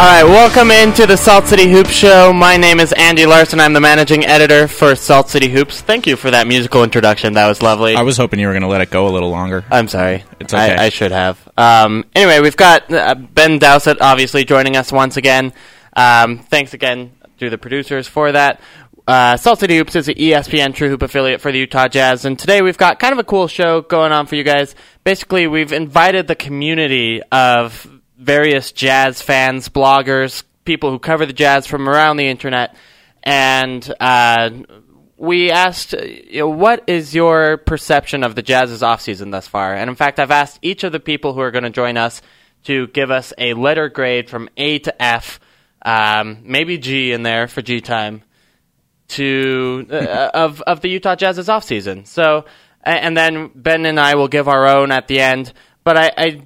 All right, welcome into the Salt City Hoops Show. My name is Andy Larsen. I'm the managing editor for Salt City Hoops. Thank you for that musical introduction. That was lovely. I was hoping you were going to let it go a little longer. I'm sorry. It's okay. I, I should have. Um, anyway, we've got uh, Ben Dowsett obviously joining us once again. Um, thanks again to the producers for that. Uh, Salt City Hoops is an ESPN True Hoop affiliate for the Utah Jazz, and today we've got kind of a cool show going on for you guys. Basically, we've invited the community of various jazz fans, bloggers, people who cover the jazz from around the internet, and uh, we asked, you know, what is your perception of the Jazz's offseason thus far? And in fact, I've asked each of the people who are going to join us to give us a letter grade from A to F, um, maybe G in there for G time, to uh, of of the Utah Jazz's offseason. So, and then Ben and I will give our own at the end. But I, I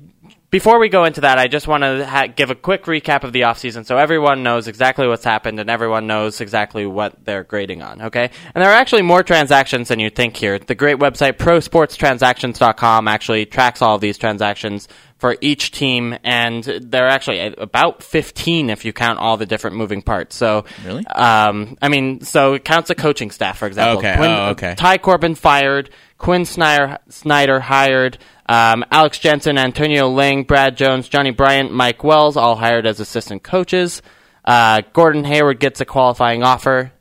before we go into that, I just want to ha- give a quick recap of the offseason so everyone knows exactly what's happened and everyone knows exactly what they're grading on, okay? And there are actually more transactions than you think here. The great website prosportstransactions.com actually tracks all of these transactions for each team, and there are actually about 15 if you count all the different moving parts. So, Really? Um, I mean, so it counts the coaching staff, for example. Okay. Quin, Oh, okay. Ty Corbin fired, Quin Snyder, Snyder hired, um, Alex Jensen, Antonio Lang, Brad Jones, Johnny Bryant, Mike Wells, all hired as assistant coaches. Uh, Gordon Hayward gets a qualifying offer.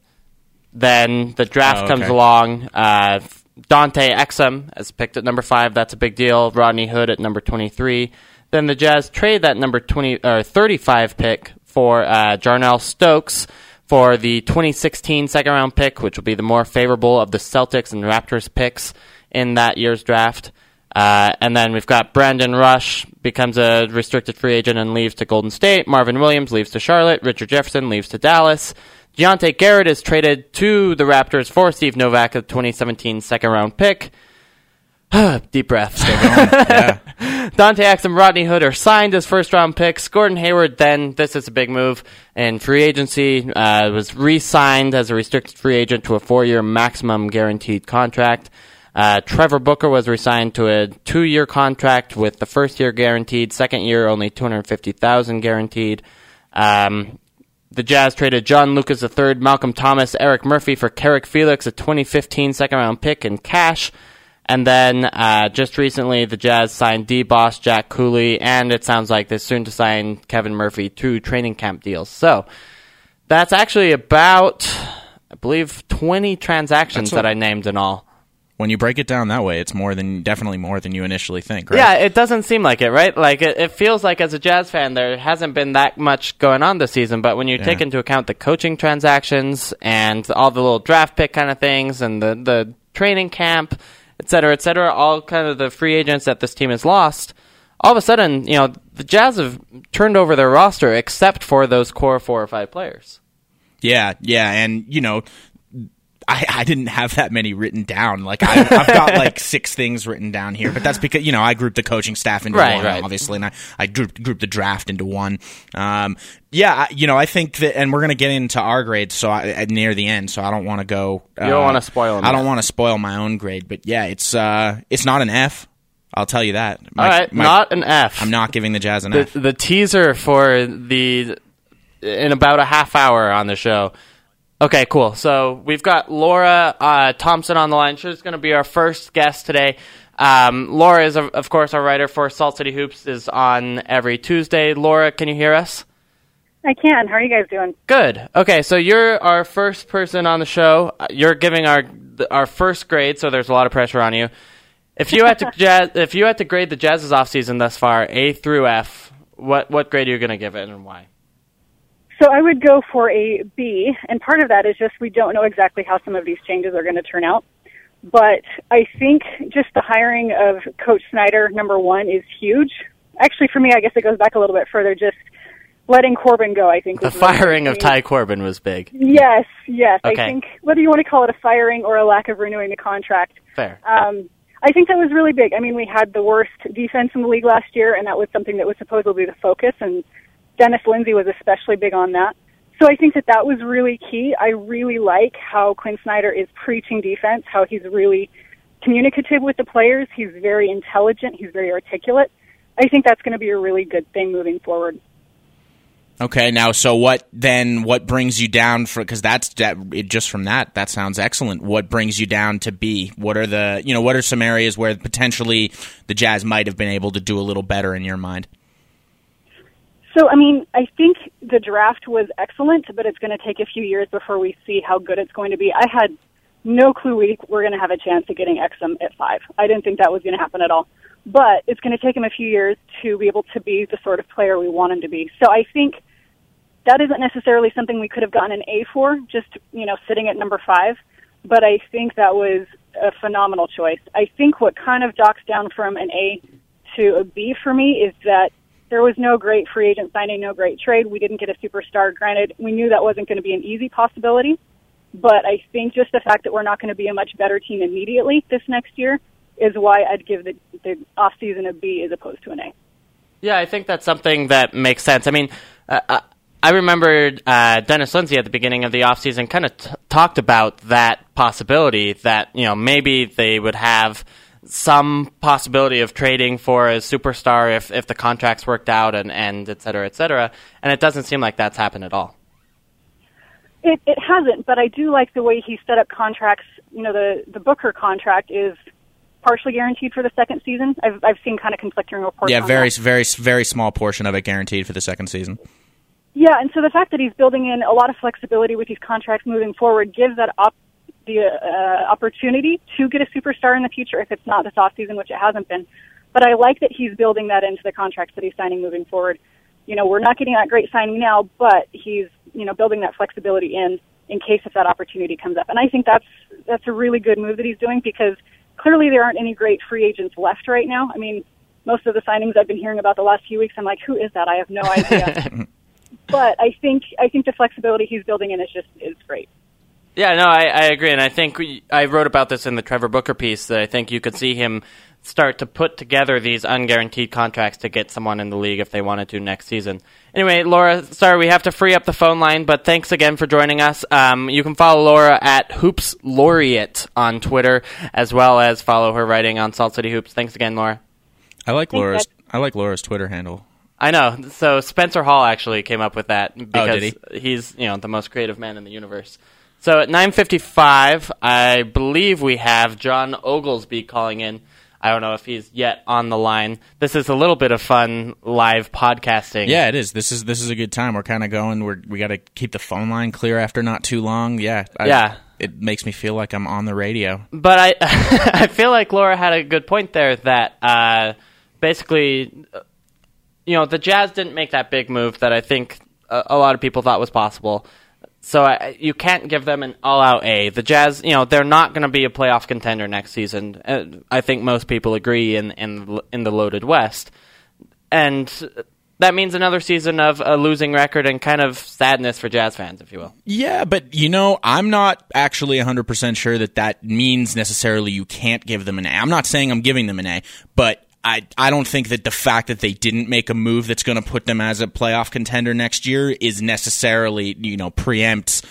Then the draft Oh, comes along. Uh, Dante Exum is picked at number five. That's a big deal. Rodney Hood at number 23. Then the Jazz trade that number 20 or 35 pick for uh, Jarnell Stokes for the 2016 second round pick, which will be the more favorable of the Celtics and Raptors picks in that year's draft. Uh, and then we've got Brandon Rush becomes a restricted free agent and leaves to Golden State. Marvin Williams leaves to Charlotte. Richard Jefferson leaves to Dallas. Diante Garrett is traded to the Raptors for Steve Novak, a 2017 second round pick. Deep breath. yeah. Dante Exum, Rodney Hood are signed as first round picks. Gordon Hayward, then, this is a big move And free agency, uh, was re signed as a restricted free agent to a four year maximum guaranteed contract. Uh, Trevor Booker was resigned to a two year contract with the first year guaranteed, second year only 250000 guaranteed. Um, the Jazz traded John Lucas III, Malcolm Thomas, Erik Murphy for Carrick Felix, a 2015 second round pick in cash. And then uh, just recently, the Jazz signed Dee Bost, Jack Cooley, and it sounds like they're soon to sign Kevin Murphy to training camp deals. So that's actually about, I believe, 20 transactions what- that I named in all. When you break it down that way, it's more than definitely more than you initially think, right? Yeah, it doesn't seem like it, right? Like it, it feels like as a Jazz fan, there hasn't been that much going on this season. But when you take into account the coaching transactions and all the little draft pick kind of things and the the training camp, et cetera, et cetera, all kind of the free agents that this team has lost, all of a sudden, you know, the Jazz have turned over their roster except for those core four or five players. Yeah, yeah, and you know, I, I didn't have that many written down. Like I, I've got like six things written down here, but that's because you know I grouped the coaching staff into Right, one, right. obviously, and I, I grouped grouped the draft into one. Um, yeah, I- you know, I think that, and we're gonna get into our grades so I, near the end, so I don't want to go. Uh, You don't wanna spoil 'em I don't want to spoil my own grade, but yeah, it's uh, it's not an F. I'll tell you that. My- all right, my- not an F. I'm not giving the Jazz an the, F. the teaser for the in about a half hour on the show. Okay, cool. So we've got Laura uh, Thompson on the line. She's going to be our first guest today. Um, Laura is, of course, our writer for Salt City Hoops. is on every Tuesday. Laura, can you hear us? I can. How are you guys doing? Good. Okay, so you're our first person on the show. You're giving our our first grade, so there's a lot of pressure on you. If you had to jazz, if you had to grade the Jazz's offseason thus far, A through F, what what grade are you going to give it and why? So I would go for a B, and part of that is just we don't know exactly how some of these changes are going to turn out. But I think just the hiring of Coach Snyder, number one, is huge. Actually, for me, I guess it goes back a little bit further. Just letting Corbin go, I think. The firing of. Ty Corbin was big. Yes, yes. Okay. I think whether you want to call it a firing or a lack of renewing the contract, Fair. um, I think that was really big. I mean, we had the worst defense in the league last year, and that was something that was supposedly the focus, and Dennis Lindsey was especially big on that. So I think that that was really key. I really like how Quin Snyder is preaching defense, how he's really communicative with the players. He's very intelligent. He's very articulate. I think that's going to be a really good thing moving forward. Okay, now so what then? What brings you down for? Because that's that. It, just from that, that sounds excellent. What brings you down to B? What are the you know what are some areas where potentially the Jazz might have been able to do a little better in your mind? So, I mean, I think the draft was excellent, but it's going to take a few years before we see how good it's going to be. I had no clue we were going to have a chance of getting Exum at five. I didn't think that was going to happen at all. But it's going to take him a few years to be able to be the sort of player we want him to be. So I think that isn't necessarily something we could have gotten an A for, just, you know, sitting at number five. But I think that was a phenomenal choice. I think what kind of docks down from an A to a B for me is that there was no great free agent signing, no great trade. We didn't get a superstar. Granted, we knew that wasn't going to be an easy possibility, but I think just the fact that we're not going to be a much better team immediately this next year is why I'd give the, the off season a B as opposed to an A. Yeah, I think that's something that makes sense. I mean, uh, I remember uh, Dennis Lindsey at the beginning of the offseason kind of t- talked about that possibility that, you know, maybe they would have – some possibility of trading for a superstar if, if the contracts worked out and, and et cetera, et cetera. And it doesn't seem like that's happened at all. It, it hasn't, but I do like the way he set up contracts. You know, the, the Booker contract is partially guaranteed for the second season. I've, I've seen kind of conflicting reports. Yeah, very, that. very, very small portion of it guaranteed for the second season. Yeah, and so the fact that he's building in a lot of flexibility with these contracts moving forward gives that op- the uh, opportunity to get a superstar in the future if it's not this off season, which it hasn't been. But I like that he's building that into the contracts that he's signing moving forward. You know, we're not getting that great signing now, but he's you know building that flexibility in in case if that opportunity comes up. And I think that's that's a really good move that he's doing because clearly there aren't any great free agents left right now. I mean, most of the signings I've been hearing about the last few weeks, I'm like, who is that? I have no idea. but I think I think the flexibility he's building in is just is great. Yeah, no, I, I agree, and I think we, I wrote about this in the Trevor Booker piece that I think you could see him start to put together these unguaranteed contracts to get someone in the league if they wanted to next season. Anyway, Laura, sorry we have to free up the phone line, but thanks again for joining us. Um, you can follow Laura at Hoops Laureate on Twitter, as well as follow her writing on Salt City Hoops. Thanks again, Laura. I like Thanks, Laura's. I like Laura's Twitter handle. I know. So Spencer Hall actually came up with that oh, because oh, he? he's you know the most creative man in the universe. So at 9:55, I believe we have Jon Oglesby calling in. I don't know if he's yet on the line. This is a little bit of fun live podcasting. Yeah, it is. This is this is a good time. We're kind of going. We're we got to keep the phone line clear after not too long. Yeah. I, yeah. It makes me feel like I'm on the radio. But I I feel like Laura had a good point there that uh, basically, you know, the Jazz didn't make that big move that I think a, a lot of people thought was possible. So you can't give them an all-out A. The Jazz, you know, they're not going to be a playoff contender next season. Uh, I think most people agree in in in the loaded West, and that means another season of a losing record and kind of sadness for Jazz fans, if you will. Yeah, but you know, I'm not actually 100% sure that that means necessarily you can't give them an A. I'm not saying I'm giving them an A, but I I don't think that the fact that they didn't make a move that's going to put them as a playoff contender next year is necessarily you know preempts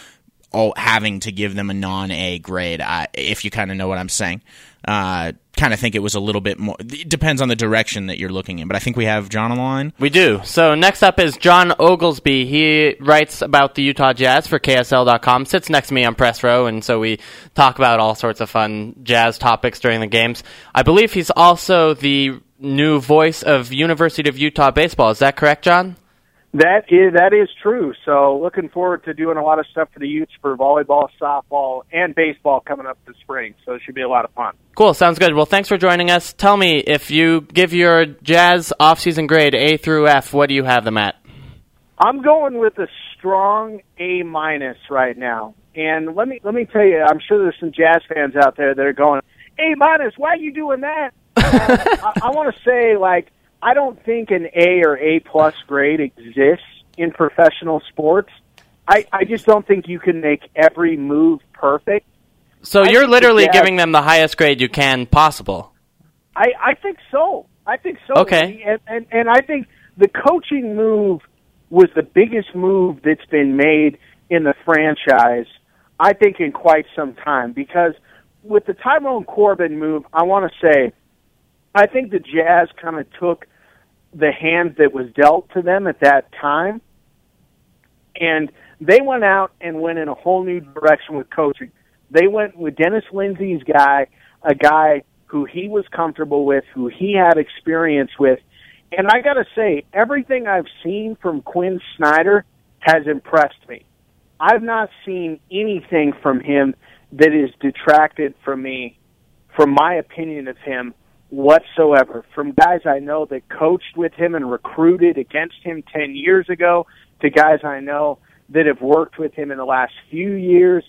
all having to give them a non A grade. If you kind of know what I'm saying, uh, kind of think it was a little bit more. It depends on the direction that you're looking in, but I think we have Jon on the line. We do. So next up is Jon Oglesby. He writes about the Utah Jazz for KSL.com. Sits next to me on press row, and so we talk about all sorts of fun Jazz topics during the games. I believe he's also the new voice of University of Utah baseball. Is that correct, Jon? That is that is true. So looking forward to doing a lot of stuff for the Utes for volleyball, softball, and baseball coming up this spring. So it should be a lot of fun. Cool, sounds good. Well, thanks for joining us. Tell me if you give your Jazz off-season grade A through F, what do you have them at? I'm going with a strong A minus right now. And let me let me tell you, I'm sure there's some Jazz fans out there that are going A minus. Why are you doing that? Uh, I, I want to say like I don't think an A or A plus grade exists in professional sports. I, I just don't think you can make every move perfect. So I you're literally giving them the highest grade you can possible. I, I think so. I think so. Okay. And, and and I think the coaching move was the biggest move that's been made in the franchise. I think in quite some time because with the Tyrone Corbin move, I want to say I think the Jazz kind of took the hand that was dealt to them at that time And they went out and went in a whole new direction with coaching. They went with Dennis Lindsey's guy, a guy who he was comfortable with, who he had experience with. And I got to say, everything I've seen from Quin Snyder has impressed me. I've not seen anything from him that is detracted from me, from my opinion of him whatsoever. From guys I know that coached with him and recruited against him 10 years ago to guys I know that have worked with him in the last few years.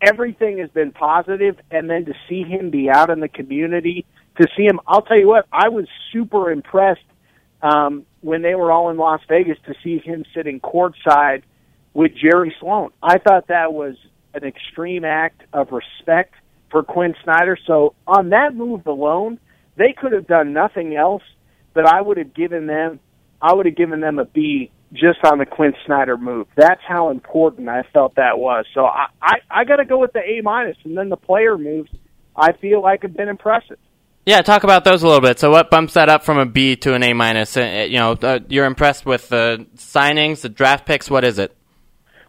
Everything has been positive, and then to see him be out in the community, to see him, I'll tell you what, I was super impressed um, when they were all in Las Vegas to see him sitting courtside with Jerry Sloan. I thought that was an extreme act of respect for Quin Snyder. So on that move alone, they could have done nothing else, but I would have given them, I would have given them a B just on the Quin Snyder move. That's how important I felt that was. So I, I, I got to go with the A minus, and then the player moves. I feel like have been impressive. Yeah, talk about those a little bit. So, what bumps that up from a B to an A minus? Uh, you know, uh, you're impressed with the signings, the draft picks. What is it?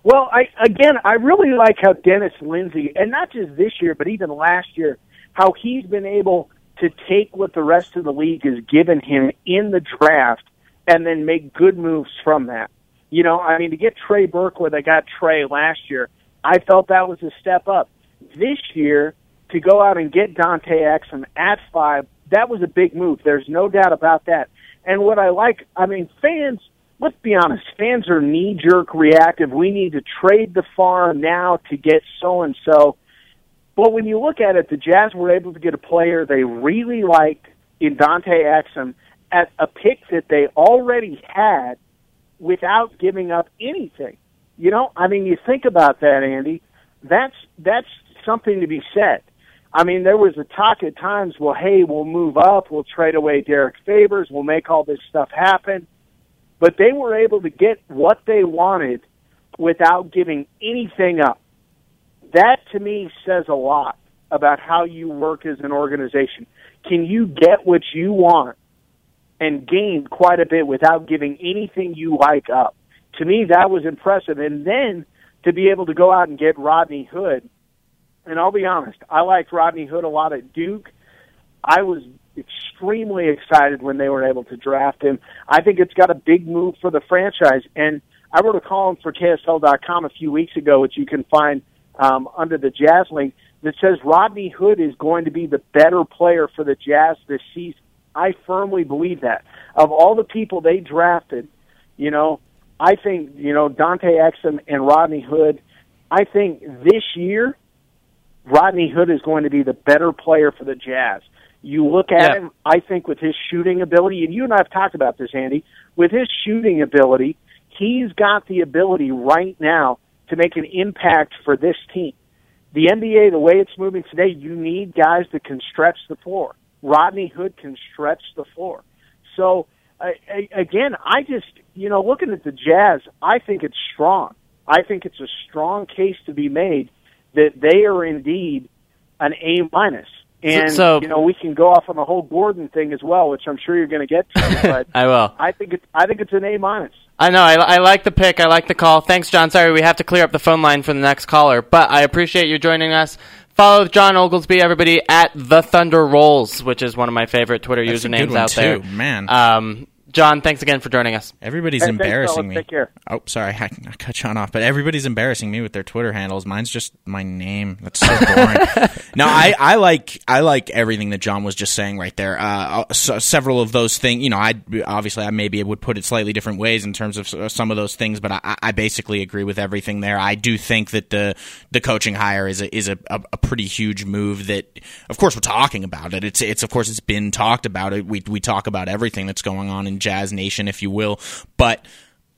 Well, I again, I really like how Dennis Lindsey, and not just this year, but even last year, how he's been able to take what the rest of the league has given him in the draft and then make good moves from that. You know, I mean, to get Trey Burke where they got Trey last year, I felt that was a step up. This year, to go out and get Dante Exum at five, that was a big move. There's no doubt about that. And what I like, I mean, fans, let's be honest, fans are knee jerk reactive. We need to trade the farm now to get so and so. But when you look at it, the Jazz were able to get a player they really liked in Dante Exum at a pick that they already had without giving up anything. You know, I mean, you think about that, Andy. That's that's something to be said. I mean, there was a talk at times, well, hey, we'll move up, we'll trade away Derrick Favors, we'll make all this stuff happen. But they were able to get what they wanted without giving anything up. That to me says a lot about how you work as an organization. Can you get what you want and gain quite a bit without giving anything you like up? To me, that was impressive. And then to be able to go out and get Rodney Hood and I'll be honest, I liked Rodney Hood a lot at Duke. I was extremely excited when they were able to draft him. I think it's got a big move for the franchise. And I wrote a column for KSL.com a few weeks ago, which you can find um, under the Jazz link, that says Rodney Hood is going to be the better player for the Jazz this season. I firmly believe that. Of all the people they drafted, you know, I think, you know, Dante Exum and Rodney Hood, I think this year Rodney Hood is going to be the better player for the Jazz. You look at yeah. him, I think, with his shooting ability, and you and I have talked about this, Andy. With his shooting ability, he's got the ability right now to make an impact for this team. The NBA, the way it's moving today, you need guys that can stretch the floor. Rodney Hood can stretch the floor. So, uh, again, I just, you know, looking at the Jazz, I think it's strong. I think it's a strong case to be made that they are indeed an A minus. And so, you know, we can go off on the whole Gordon thing as well, which I'm sure you're going to get to. But I will. I think it's I think it's an A minus. I know. I, I like the pick. I like the call. Thanks, Jon. Sorry, we have to clear up the phone line for the next caller, but I appreciate you joining us. Follow Jon Oglesby, everybody, at the Thunder Rolls, which is one of my favorite Twitter That's usernames out too, there. Man, um, Jon, thanks again for joining us. Everybody's hey, embarrassing thanks, me. Oh, sorry, I, I, cut Jon off, but everybody's embarrassing me with their Twitter handles. Mine's just my name. That's so boring. no, I, I like I like everything that Jon was just saying right there. Uh, uh so, several of those things, you know, I obviously I maybe would put it slightly different ways in terms of some of those things, but I, I basically agree with everything there. I do think that the the coaching hire is a, is a, a, a pretty huge move. That of course we're talking about it. It's it's of course it's been talked about. It we we talk about everything that's going on in Jazz Nation, if you will. But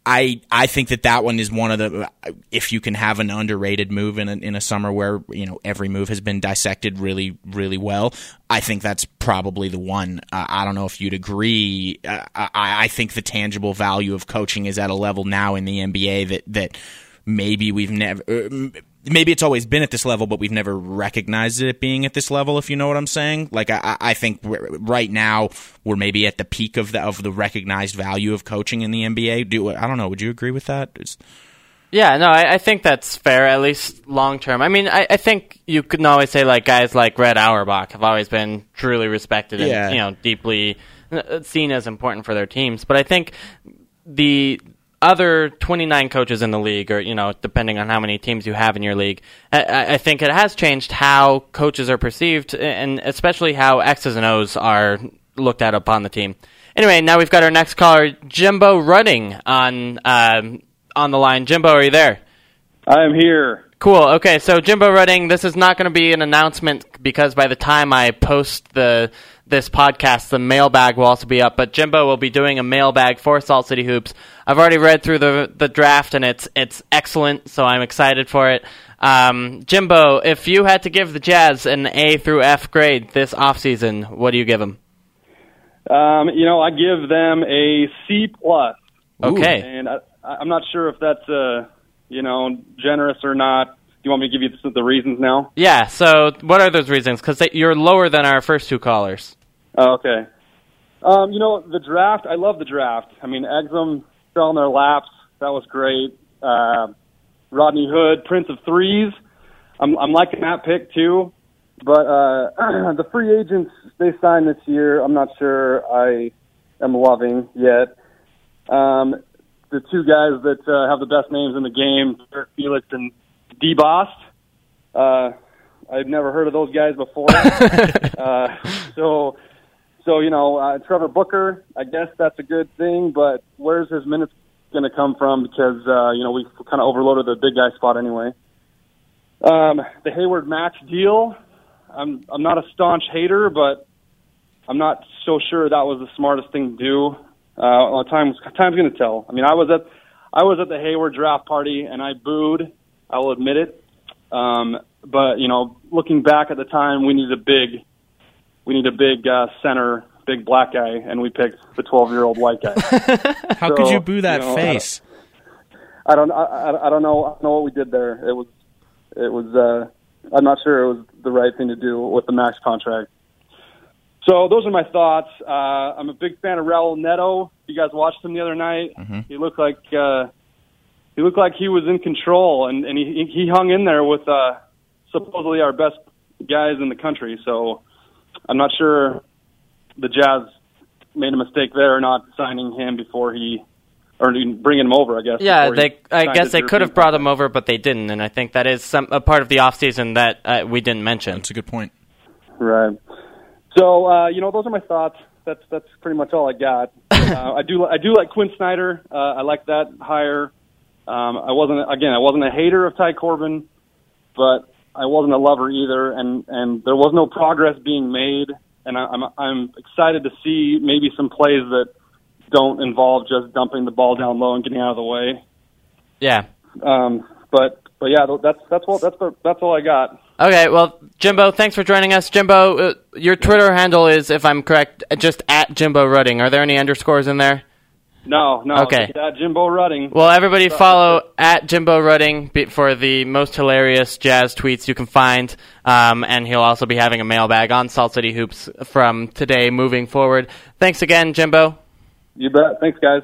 I I think that that one is one of the if you can have an underrated move in a, in a summer where you know every move has been dissected really really well. I think that's probably the one. Uh, I don't know if you'd agree. Uh, I, I think the tangible value of coaching is at a level now in the NBA that that maybe we've never uh, maybe it's always been at this level, but we've never recognized it being at this level. If you know what I'm saying, like I, I think right now we're maybe at the peak of the of the recognized value of coaching in the NBA. Do I don't know? Would you agree with that? Is, Yeah, no, I, I think that's fair, at least long term. I mean, I, I think you can always say like guys like Red Auerbach have always been truly respected and Yeah. you know deeply uh, seen as important for their teams. But I think the other 29 coaches in the league, or you know, depending on how many teams you have in your league, I- I, think it has changed how coaches are perceived, and especially how X's and O's are looked at upon the team. Anyway, now we've got our next caller, Jimbo Rudding, on um, on the line. Jimbo, are you there? I am here. Cool. Okay, so Jimbo Rudding, this is not going to be an announcement because by the time I post the this podcast, the mailbag will also be up. But Jimbo will be doing a mailbag for Salt City Hoops. I've already read through the the draft and it's it's excellent, so I'm excited for it. Um, Jimbo, if you had to give the Jazz an A through F grade this offseason, what do you give them? Um, you know, I give them a C plus, Okay. and I, I'm not sure if that's uh, you know, generous or not. You want me to give you the, the reasons now? Yeah. So, what are those reasons? Because you're lower than our first two callers. Oh, okay. Um, you know, the draft, I love the draft. I mean, Exum fell in their laps. That was great. Uh, Rodney Hood, Prince of Threes. I'm, I'm liking that pick too. But uh, the free agents they signed this year, I'm not sure I am loving yet. Um, the two guys that uh, have the best names in the game, Dirk Felix and Dee Bost. Uh, I've never heard of those guys before. uh, so, so you know, uh, Trevor Booker. I guess that's a good thing, but where's his minutes going to come from? Because uh, you know we kind of overloaded the big guy spot anyway. Um, the Hayward Max deal. I'm I'm not a staunch hater, but I'm not so sure that was the smartest thing to do. Uh, time's time's going to tell. I mean, I was at I was at the Hayward draft party and I booed. I will admit it. Um, but you know, looking back at the time, we needed a big, we need a big uh, center, big black guy, and we picked the 12 year old white guy. How So, could you boo that you know, face? I don't, I, I, I don't know, I don't know what we did there. It was, it was. Uh, I'm not sure it was the right thing to do with the max contract. So those are my thoughts. Uh, I'm a big fan of Raul Neto. You guys watched him the other night. He looked like uh, he looked like he was in control, and and he he hung in there with uh, supposedly our best guys in the country. So I'm not sure the Jazz made a mistake there, not signing him before he or bringing him over. I guess. Yeah, they. I guess they could have brought him over, but they didn't, and I think that is some a part of the offseason that uh, we didn't mention. That's a good point. Right. So uh, you know, those are my thoughts. That's that's pretty much all I got. uh, I do I do like Quin Snyder. Uh, I like that hire. Um, I wasn't again I wasn't a hater of Ty Corbin, but I wasn't a lover either, and and there was no progress being made. And I, I'm I'm excited to see maybe some plays that don't involve just dumping the ball down low and getting out of the way. Yeah. Um, but but yeah, that's that's all that's that's all I got. Okay, well, Jimbo, thanks for joining us. Jimbo, uh, your Twitter handle is, if I'm correct, just at Jimbo Rudding. Are there any underscores in there? No, no. Okay. Jimbo Rudding. Well, everybody follow at Jimbo Rudding for the most hilarious jazz tweets you can find. Um, and he'll also be having a mailbag on Salt City Hoops from today moving forward. Thanks again, Jimbo. You bet. Thanks, guys.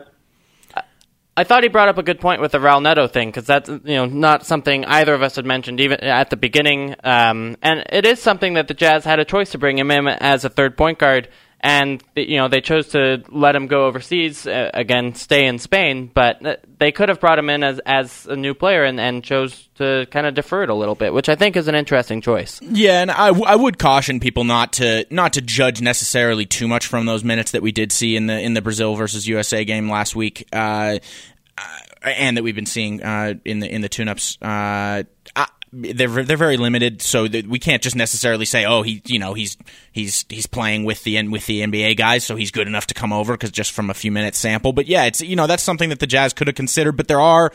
I thought he brought up a good point with the Raul Neto thing because that's you know not something either of us had mentioned even at the beginning, um, and it is something that the Jazz had a choice to bring him in as a third point guard, and you know they chose to let him go overseas uh, again, stay in Spain, but uh, they could have brought him in as as a new player and, and chose to kind of defer it a little bit, which I think is an interesting choice. Yeah, and I, w- I would caution people not to not to judge necessarily too much from those minutes that we did see in the in the Brazil versus USA game last week, uh, uh, and that we've been seeing uh, in the in the tune-ups. Uh, I, they're they're very limited, so we can't just necessarily say, oh, he you know he's he's he's playing with the with the NBA guys, so he's good enough to come over because just from a few minutes sample. But yeah, it's you know that's something that the Jazz could have considered, but there are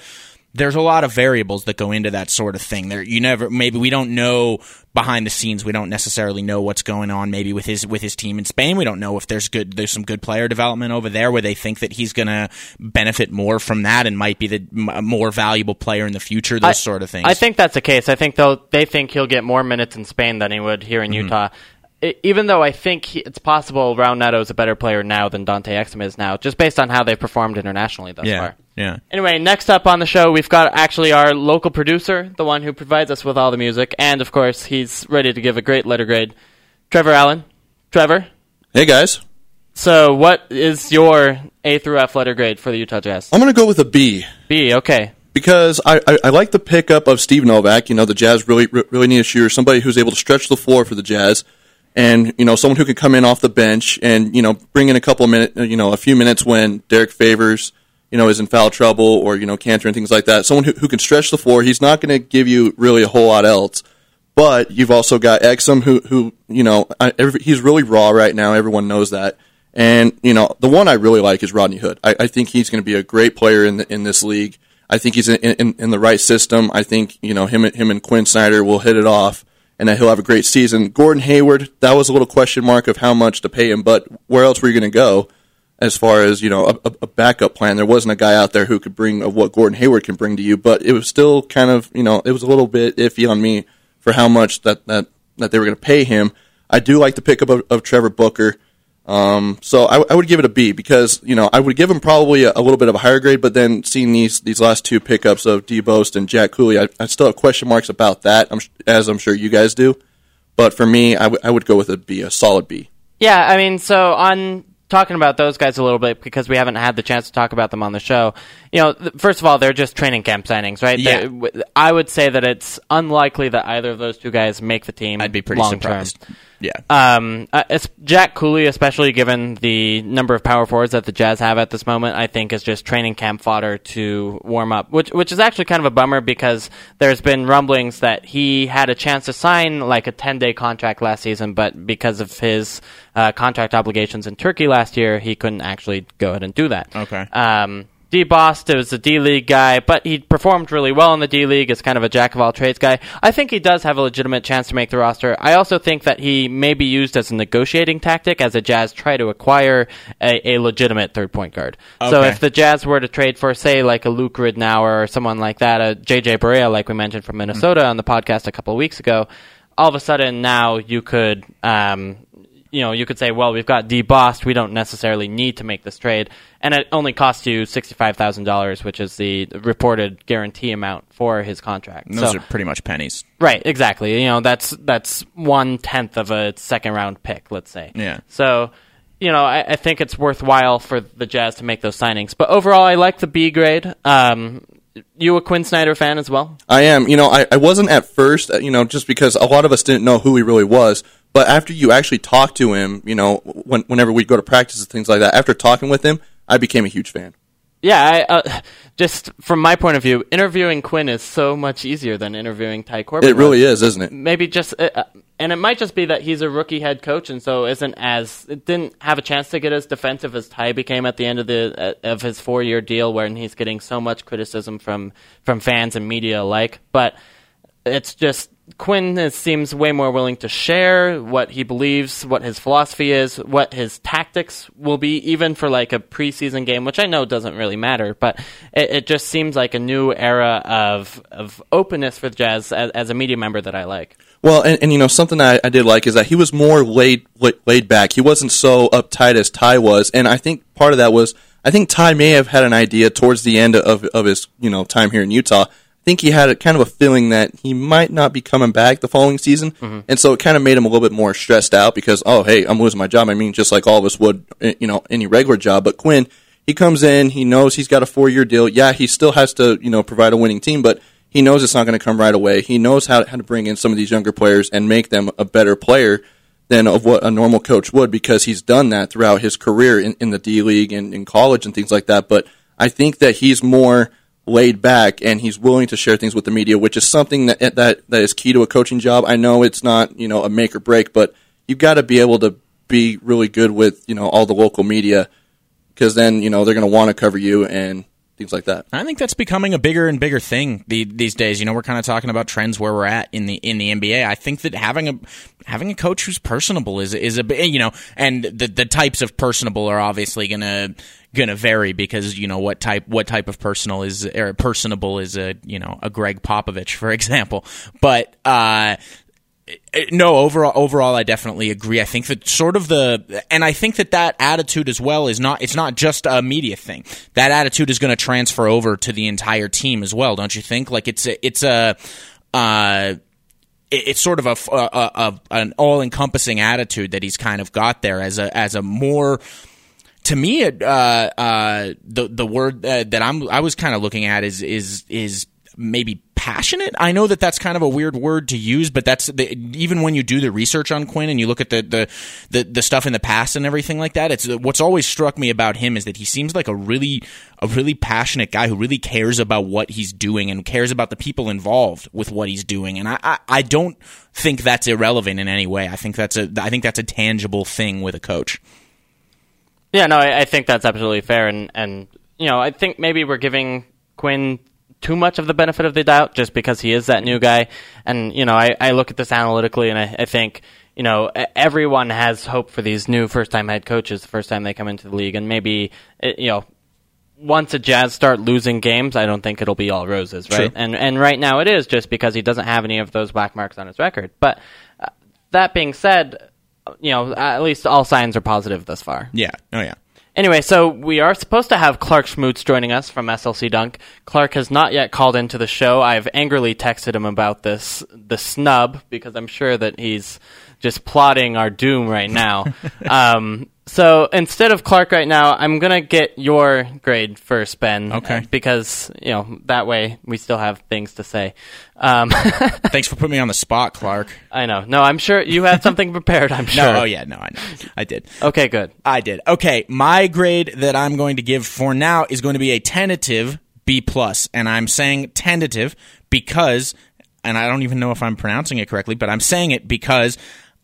there's a lot of variables that go into that sort of thing. There, you never maybe we don't know behind the scenes. We don't necessarily know what's going on. Maybe with his with his team in Spain, we don't know if there's good there's some good player development over there where they think that he's going to benefit more from that and might be the m- more valuable player in the future. Those I- sort of things. I think that's the case. I think they'll they think he'll get more minutes in Spain than he would here in mm-hmm. Utah. I even though I think he, it's possible Raul Neto is a better player now than Dante Exum is now, just based on how they've performed internationally thus Yeah. far. Yeah. Anyway, next up on the show, we've got actually our local producer, the one who provides us with all the music, and of course, he's ready to give a great letter grade. Trevor Allen. Trevor, Hey guys, so what is your A through F letter grade for the Utah Jazz? I'm going to go with a B B, okay. because I, I, I like the pickup of Steve Novak. You know, the Jazz really re- really need a shooter, somebody who's able to stretch the floor for the Jazz, and you know, someone who can come in off the bench and you know bring in a couple of minutes, you know, a few minutes when Derrick Favors, you know, is in foul trouble or you know Kanter and things like that. Someone who, who can stretch the floor. He's not going to give you really a whole lot else. But you've also got Exum, who, who you know, I, every, he's really raw right now. Everyone knows that. And you know, the one I really like is Rodney Hood. I, I think he's going to be a great player in the, in this league. I think he's in, in, in the right system. I think you know him him and Quin Snyder will hit it off, and that he'll have a great season. Gordon Hayward, that was a little question mark of how much to pay him, but where else were you going to go? As far as you know, a, a backup plan, there wasn't a guy out there who could bring of what Gordon Hayward can bring to you. But it was still kind of you know it was a little bit iffy on me for how much that that, that they were going to pay him. I do like the pickup of, of Trevor Booker. Um, so I, I would give it a B because you know I would give him probably a, a little bit of a higher grade, but then seeing these these last two pickups of Dee Bost and Jack Cooley, I, I still have question marks about that. I'm, as I'm sure you guys do. But for me, I, w- I would go with a B, a solid B. Yeah, I mean, so on talking about those guys a little bit because we haven't had the chance to talk about them on the show. You know, first of all, they're just training camp signings, right? Yeah. They- w- I would say that it's unlikely that either of those two guys make the team. I'd be pretty long term. surprised. Yeah. Um, uh, it's Jack Cooley, especially given the number of power forwards that the Jazz have at this moment, I think is just training camp fodder to warm up, which which is actually kind of a bummer because there's been rumblings that he had a chance to sign like a 10 day contract last season, but because of his uh, contract obligations in Turkey last year, he couldn't actually go ahead and do that. Okay. Um, Dee Bost was a D League guy, but he performed really well in the D League as kind of a jack of all trades guy. I think he does have a legitimate chance to make the roster. I also think that he may be used as a negotiating tactic as the Jazz try to acquire a, a legitimate third point guard. So if the Jazz were to trade for, say, like a Luke Ridnour or someone like that, a JJ Barea, like we mentioned from Minnesota on the podcast a couple of weeks ago, all of a sudden now you could um, you know, you could say, well, we've got Dee Bost. We don't necessarily need to make this trade, and it only costs you sixty-five thousand dollars, which is the reported guarantee amount for his contract. And those So- are pretty much pennies. right, exactly. You know, that's that's one tenth of a second-round pick, let's say. Yeah. So, you know, I, I think it's worthwhile for the Jazz to make those signings. But overall, I like the B grade. Um, you a Quin Snyder fan as well? I am. You know, I, I wasn't at first, uh, you know, just because a lot of us didn't know who he really was. But after you actually talk to him, you know, when, whenever we go to practice and things like that, after talking with him, I became a huge fan. Yeah, I, uh, just from my point of view, interviewing Quin is so much easier than interviewing Ty Corbin. It really was. is, isn't it? Maybe just, uh, uh, and it might just be that he's a rookie head coach, and so isn't as it didn't have a chance to get as defensive as Ty became at the end of the uh, of his four year deal, when he's getting so much criticism from from fans and media alike. But it's just Quin seems way more willing to share what he believes, what his philosophy is, what his tactics will be, even for like a preseason game, which I know doesn't really matter, but it, it just seems like a new era of of openness for Jazz as, as a media member that I like. Well, and, and you know something I, I did like is that he was more laid laid back. He wasn't so uptight as Ty was, and I think part of that was I think Ty may have had an idea towards the end of of his you know time here in Utah. I think he had a kind of a feeling that he might not be coming back the following season, and so it kind of made him a little bit more stressed out because oh hey I'm losing my job. I mean just like all of us would eh, you know any regular job, but Quin he comes in, he knows he's got a four year deal. Yeah, he still has to you know provide a winning team, but he knows it's not going to come right away. He knows how, how to bring in some of these younger players and make them a better player than of what a normal coach would because he's done that throughout his career in, in the D League and in college and things like that. But I think that he's more laid back and he's willing to share things with the media, which is something that that that is key to a coaching job. I know it's not you know a make or break, but you've got to be able to be really good with you know all the local media because then you know they're going to want to cover you and things like that. I think that's becoming a bigger and bigger thing the, these days. You know, we're kind of talking about trends where we're at in the in the NBA. I think that having a having a coach who's personable is is a you know, and the the types of personable are obviously gonna gonna vary because you know what type what type of personal is or personable is a you know a Gregg Popovich for example, but. uh no, overall, overall, I definitely agree. I think that sort of the, and I think that that attitude as well is not, it's not just a media thing. That attitude is going to transfer over to the entire team as well, don't you think? Like it's a, it's a, uh, it's sort of a, a, a an all encompassing attitude that he's kind of got there as a as a more to me uh, uh, the the word uh, that I'm I was kind of looking at is is is maybe passionate. I know that that's kind of a weird word to use, but that's the, even when you do the research on Quin and you look at the, the, the the stuff in the past and everything like that. It's what's always struck me about him is that he seems like a really a really passionate guy who really cares about what he's doing and cares about the people involved with what he's doing. And I, I, I don't think that's irrelevant in any way. I think that's a I think that's a tangible thing with a coach. Yeah, no, I, I think that's absolutely fair, and and you know, I think maybe we're giving Quin too much of the benefit of the doubt just because he is that new guy. And, you know, I, I look at this analytically and I, I think, you know, everyone has hope for these new first time head coaches the first time they come into the league. And maybe, you know, once the Jazz start losing games, I don't think it'll be all roses, right? True. And and right now it is just because he doesn't have any of those black marks on his record. But uh, that being said, you know, at least all signs are positive thus far. Yeah. Oh yeah. Anyway, so we are supposed to have Clark Schmutz joining us from SLC Dunk. Clark has not yet called into the show. I've angrily texted him about this the snub because I'm sure that he's just plotting our doom right now. um, so instead of Clark right now, I'm gonna get your grade first, Ben. Okay. because you know that way we still have things to say. Um, Thanks for putting me on the spot, Clark. I know. No, I'm sure you had something prepared. I'm sure. No, oh yeah, no, I know, I did. Okay, good. I did. Okay, my grade that I'm going to give for now is going to be a tentative B plus, and I'm saying tentative because, and I don't even know if I'm pronouncing it correctly, but I'm saying it because.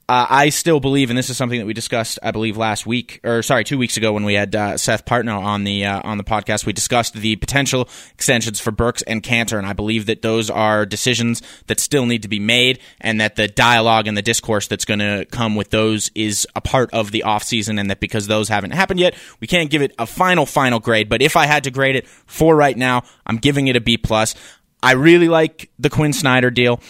Uh, I still believe, and this is something that we discussed, I believe, last week, or sorry, two weeks ago when we had uh, Seth Partnow on the uh, on the podcast. We discussed the potential extensions for Burks and Kanter, and I believe that those are decisions that still need to be made, and that the dialogue and the discourse that's going to come with those is a part of the offseason, and that because those haven't happened yet, we can't give it a final final grade. But if I had to grade it for right now, I'm giving it a B plus. I really like the Quin Snyder deal.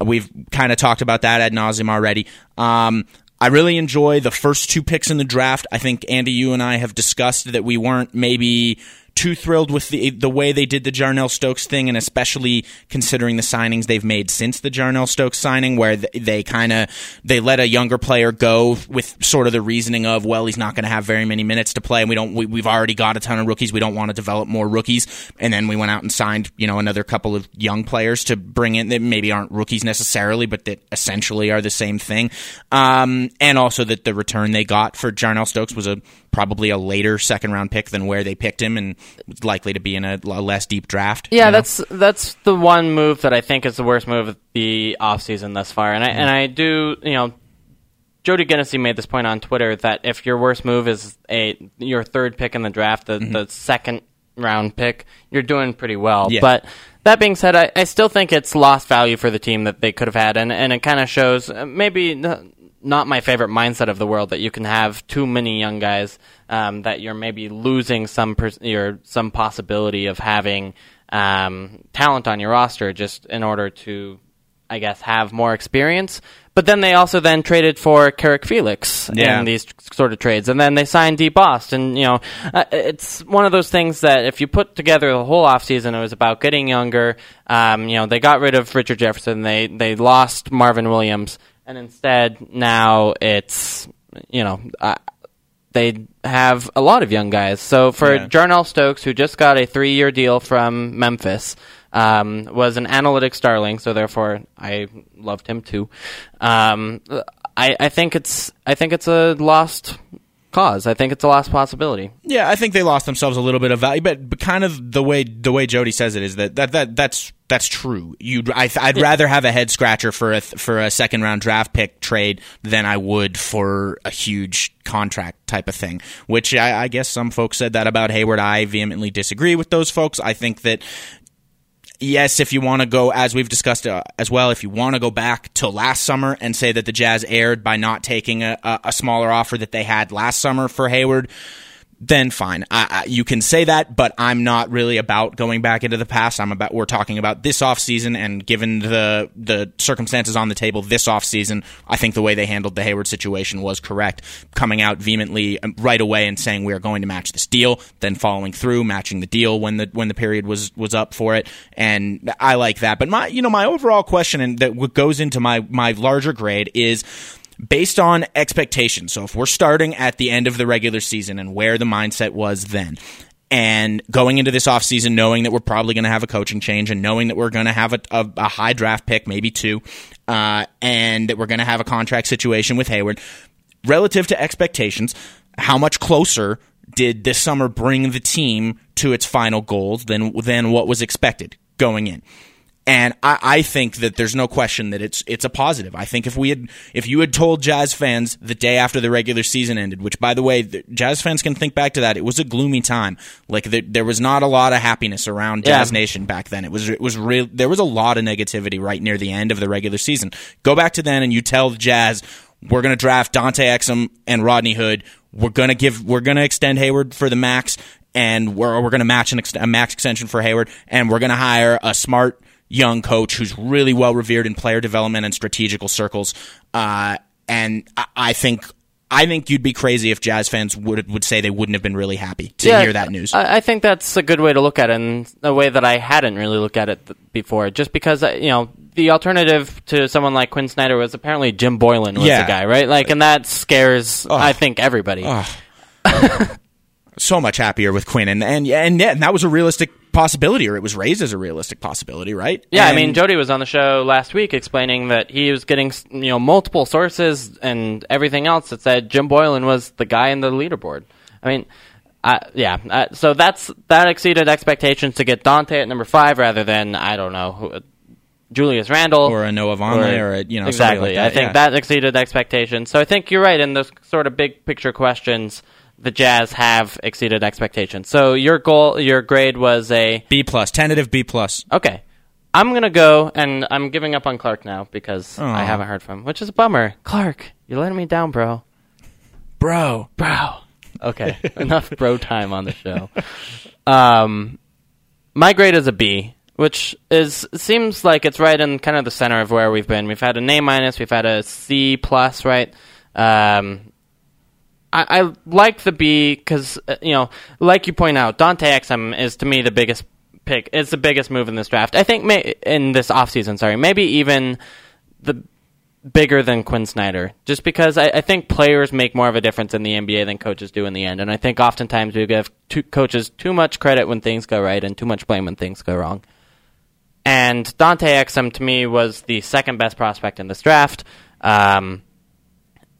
We've kind of talked about that ad nauseum already. Um, I really enjoy the first two picks in the draft. I think Andy, you and I have discussed that we weren't maybe too thrilled with the the way they did the Jarnell Stokes thing, and especially considering the signings they've made since the Jarnell Stokes signing, where they, they kind of they let a younger player go with sort of the reasoning of, well, he's not going to have very many minutes to play, and we don't we, we've already got a ton of rookies, we don't want to develop more rookies, and then we went out and signed you know another couple of young players to bring in that maybe aren't rookies necessarily, but that essentially are the same thing, um, and also that the return they got for Jarnell Stokes was a probably a later second round pick than where they picked him, and likely to be in a, a less deep draft. Yeah, you know? that's that's the one move that I think is the worst move of the offseason thus far. And I and I do, you know, Jody Genessy made this point on Twitter that if your worst move is a your third pick in the draft, the, the second round pick, you're doing pretty well. Yeah. But that being said, I, I still think it's lost value for the team that they could have had, and, and it kind of shows uh, maybe n- not my favorite mindset of the world that you can have too many young guys um, that you're maybe losing some pers- your some possibility of having um, talent on your roster just in order to I guess have more experience. But then they also then traded for Carrick Felix Yeah. in these sort of trades, and then they signed Dee Bost, and you know uh, it's one of those things that if you put together the whole offseason, it was about getting younger. Um, you know they got rid of Richard Jefferson, they they lost Marvin Williams, and instead now it's you know. Uh, they have a lot of young guys. So for Yeah. Jarnell Stokes, who just got a three-year deal from Memphis, um, was an analytics darling. So therefore, I loved him too. Um, I, I think it's I think it's a lost cause. I think it's a lost possibility. Yeah, I think they lost themselves a little bit of value, but, but kind of the way the way Jody says it is that that, that that's that's true. You, I, I'd rather have a head scratcher for a for a second round draft pick trade than I would for a huge contract type of thing. Which I, I guess some folks said that about Hayward. I vehemently disagree with those folks. I think that yes, if you want to go, as we've discussed uh, as well, if you want to go back to last summer and say that the Jazz aired by not taking a, a smaller offer that they had last summer for Hayward, then fine. I, I, you can say that, but I'm not really about going back into the past. I'm about we're talking about this offseason and given the the circumstances on the table this offseason, I think the way they handled the Hayward situation was correct. Coming out vehemently um, right away and saying we are going to match this deal, then following through, matching the deal when the when the period was was up for it, and I like that. But my you know my overall question and that goes into my my larger grade is based on expectations. So if we're starting at the end of the regular season and where the mindset was then, and going into this offseason knowing that we're probably going to have a coaching change and knowing that we're going to have a, a, a, high draft pick, maybe two, uh, and that we're going to have a contract situation with Hayward, relative to expectations, how much closer did this summer bring the team to its final goals than than what was expected going in? And I, I, think that there's no question that it's it's a positive. I think if we had if you had told Jazz fans the day after the regular season ended, which by the way, the Jazz fans can think back to that, it was a gloomy time. Like the, there was not a lot of happiness around Jazz yeah. Nation back then. It was it was real. There was a lot of negativity right near the end of the regular season. Go back to then and you tell the Jazz we're going to draft Dante Exum and Rodney Hood. We're going to give we're going to extend Hayward for the max and we're we're going to match an ex- a max extension for Hayward and we're going to hire a smart young coach who's really well revered in player development and strategical circles. Uh, and I, I think I think you'd be crazy if Jazz fans would would say they wouldn't have been really happy to yeah, hear that news. I, I, think that's a good way to look at it, and a way that I hadn't really looked at it before. Just because uh, you know the alternative to someone like Quin Snyder was apparently Jim Boylan was yeah. the guy, right? Like, and that scares I think everybody. so much happier with Quin, and and and, yeah, and that was a realistic possibility, or it was raised as a realistic possibility, right? Yeah, and I mean, Jody was on the show last week explaining that he was getting you know multiple sources and everything else that said Jim Boylan was the guy in the leaderboard. I mean. Uh, yeah, uh, so that's that exceeded expectations to get Dante at number five rather than I don't know who, Julius Randle or a Noah Vonleh or, or a, you know exactly. Like that, I think yeah. that exceeded expectations. So I think you're right in those sort of big picture questions the Jazz have exceeded expectations. So your goal, your grade was a B plus, tentative B plus. Okay, I'm gonna go, and I'm giving up on Clark now because Aww. I haven't heard from him, which is a bummer. Clark, you're letting me down, bro. Bro, bro. Okay, enough bro time on the show. Um, my grade is a B, which is seems like it's right in kind of the center of where we've been. We've had an A minus, we've had a C plus, right? Um, I, I like the B because uh, you know, like you point out, Dante Exum is to me the biggest pick. It's the biggest move in this draft. I think may, in this offseason, sorry, maybe even the bigger than Quin Snyder, just because I, I, think players make more of a difference in the NBA than coaches do in the end. And I think oftentimes we give coaches too much credit when things go right and too much blame when things go wrong. And Dante Exum to me was the second best prospect in this draft. Um,